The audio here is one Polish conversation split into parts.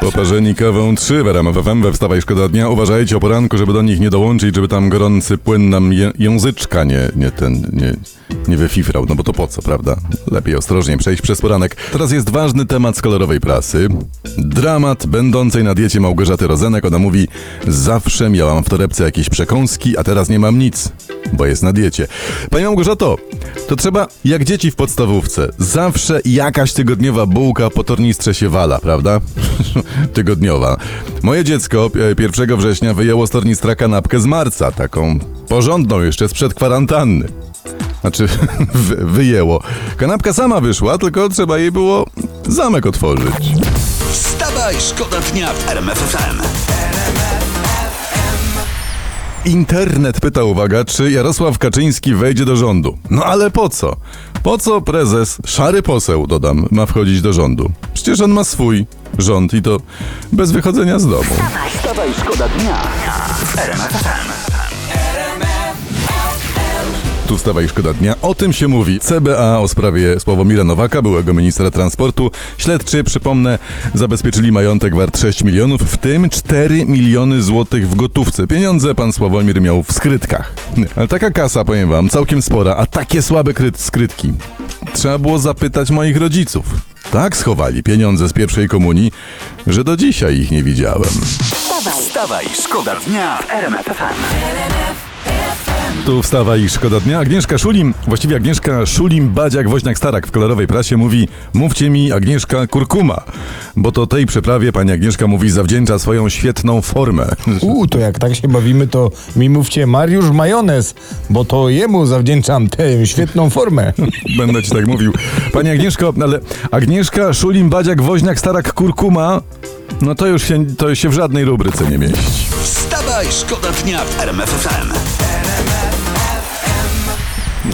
Poparzeni kawą 3 w RMF we Wstawaj Szkoda Dnia. Uważajcie o poranku, żeby do nich nie dołączyć, żeby tam gorący płyn nam je, języczka nie, nie ten, nie, nie wyfifrał. No bo to po co, prawda? Lepiej ostrożnie przejść przez poranek. Teraz jest ważny temat z kolorowej prasy. Dramat będącej na diecie Małgorzaty Rozenek. Ona mówi, zawsze miałam w torebce jakieś przekąski, a teraz nie mam nic, bo jest na diecie. Pani Małgorzato, to trzeba jak dzieci w podstawówce. Zawsze jakaś tygodniowa bułka po tornistrze się wala, prawda? Tygodniowa. Moje dziecko e, 1 września wyjęło z tornistra kanapkę z marca, taką porządną jeszcze sprzed kwarantanny. Znaczy, wy, wyjęło. Kanapka sama wyszła, tylko trzeba jej było zamek otworzyć. Wstawaj, szkoda dnia w RMF FM. Internet pyta, uwaga, czy Jarosław Kaczyński wejdzie do rządu. No ale po co? Po co prezes, szary poseł, dodam, ma wchodzić do rządu? Przecież on ma swój rząd i to bez wychodzenia z domu. Szkoda dnia. Tu wstawa i szkoda dnia. O tym się mówi. CBA o sprawie Sławomira Nowaka, byłego ministra transportu. Śledczy, przypomnę, zabezpieczyli majątek wart 6 milionów, w tym 4 miliony złotych w gotówce. Pieniądze pan Sławomir miał w skrytkach. Ale taka kasa, powiem wam, całkiem spora, a takie słabe kryt skrytki. Trzeba było zapytać moich rodziców. Tak schowali pieniądze z pierwszej komunii, że do dzisiaj ich nie widziałem. Wstawaj, szkoda dnia w RMF. Tu wstawa i szkoda dnia. Agnieszka Szulim, właściwie Agnieszka Szulim, Badziak, Woźniak Starak w kolorowej prasie mówi mówcie mi Agnieszka Kurkuma, bo to tej przeprawie pani Agnieszka mówi zawdzięcza swoją świetną formę. U, to jak tak się bawimy, to mi mówcie Mariusz Majonez, bo to jemu zawdzięczam tę świetną formę. Będę ci tak mówił. Pani Agnieszko, ale Agnieszka Szulim, Badziak, Woźniak Starak, Kurkuma, no to już się, to się w żadnej rubryce nie mieści. Wstawaj, szkoda dnia w RMF FM.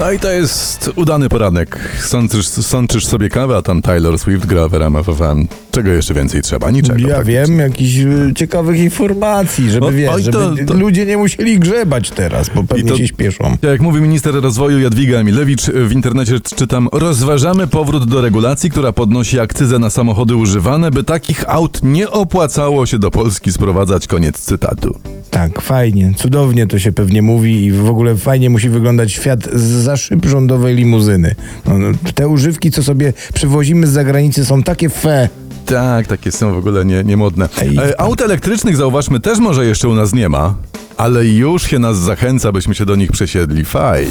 No i to jest udany poranek. Sączysz, sączysz sobie kawę, a tam Taylor Swift gra w RMF FM. Czego jeszcze więcej trzeba? Niczego. Ja wiem, jakichś y, ciekawych informacji, żeby O, wiesz, oj, to- żeby to- ludzie nie musieli grzebać teraz, bo pewnie to- się śpieszą. Jak mówi minister rozwoju Jadwiga Emilewicz, w internecie czytam, rozważamy powrót do regulacji, która podnosi akcyzę na samochody używane, by takich aut nie opłacało się do Polski sprowadzać. Koniec cytatu. Tak, fajnie, cudownie to się pewnie mówi i w ogóle fajnie musi wyglądać świat za szyb rządowej limuzyny. No, no, te używki, co sobie przywozimy z zagranicy są takie fe. Tak, takie są w ogóle nie, niemodne. Ej, E, aut elektrycznych, zauważmy, też może jeszcze u nas nie ma, ale już się nas zachęca, byśmy się do nich przesiedli. Fajnie.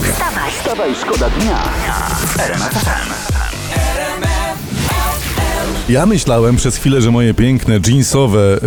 Wstawaj, szkoda dnia. Ja myślałem przez chwilę, że moje piękne, jeansowe,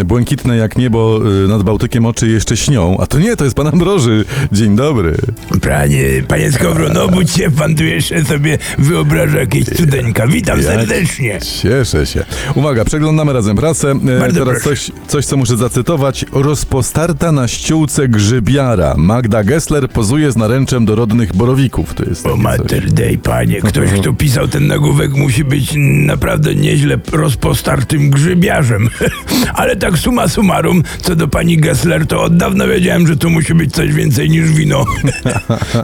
y, błękitne jak niebo y, nad Bałtykiem oczy jeszcze śnią, a to nie, to jest pan Ambroży. Dzień dobry. Panie, panie Skowro, no budź się, pan tu jeszcze sobie wyobraża jakieś cudeńka. Witam serdecznie. Cieszę się. Uwaga, przeglądamy razem prasę. E, Bardzo Teraz coś, coś, co muszę zacytować. Rozpostarta na ściółce grzybiara. Magda Gessler pozuje z naręczem dorodnych borowików. To jest O mater dej, panie, ktoś, kto pisał ten nagłówek musi być naprawdę nieźle rozpostartym grzybiarzem. Ale tak suma summarum, co do pani Gessler, to od dawna wiedziałem, że to musi być coś więcej niż wino.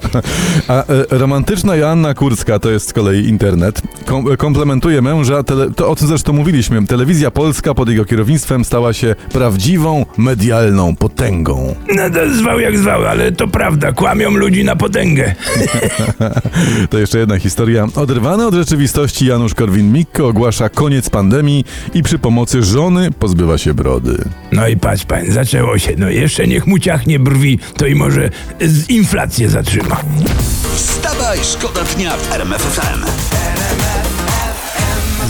A e, romantyczna Joanna Kurska, to jest z kolei internet, kom, e, komplementuje męża, tele, to o tym zresztą mówiliśmy. Telewizja polska pod jego kierownictwem stała się prawdziwą medialną potęgą. No to zwał jak zwał, ale to prawda, kłamią ludzi na potęgę. To jeszcze jedna historia. Oderwany od rzeczywistości Janusz Korwin-Mikke ogłasza koniec pandemii i przy pomocy żony pozbywa się brody. No i patrz pan, zaczęło się. No jeszcze niech mu ciachnie brwi, to i może z inflację zatrzyma. Wstawaj, szkoda dnia w RMF FM.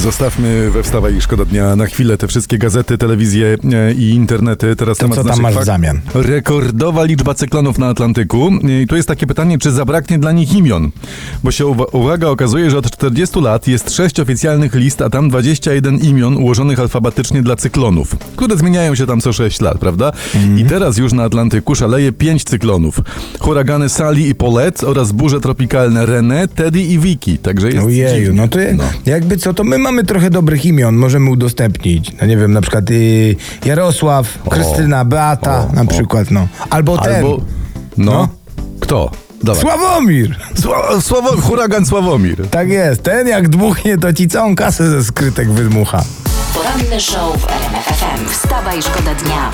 Zostawmy we wstawa i szkoda dnia na chwilę te wszystkie gazety, telewizje e, i internety. Teraz temat co tam masz w zamian? Rekordowa liczba cyklonów na Atlantyku. I tu jest takie pytanie, czy zabraknie dla nich imion? Bo się uwa- uwaga okazuje, że od 40 lat jest 6 oficjalnych list, a tam 21 imion ułożonych alfabetycznie dla cyklonów, które zmieniają się tam co 6 lat, prawda? Mhm. I teraz już na Atlantyku szaleje 5 cyklonów. Huragany Sally i Paulette oraz burze tropikalne René, Teddy i Vicky. Także jest Ojeju, dziwnie. no to jakby co, to my mamy trochę dobrych imion, możemy udostępnić. No nie wiem, na przykład y, Jarosław, Krystyna, Beata O, na o. przykład, no. Albo ten, Albo... No. No. Kto? Dawaj. Sławomir. Sła- Sławo... Huragan Sławomir. Tak jest, ten jak dmuchnie, to ci całą kasę ze skrytek wydmucha. Poranny show w RMF FM. Wstawaj, szkoda dnia.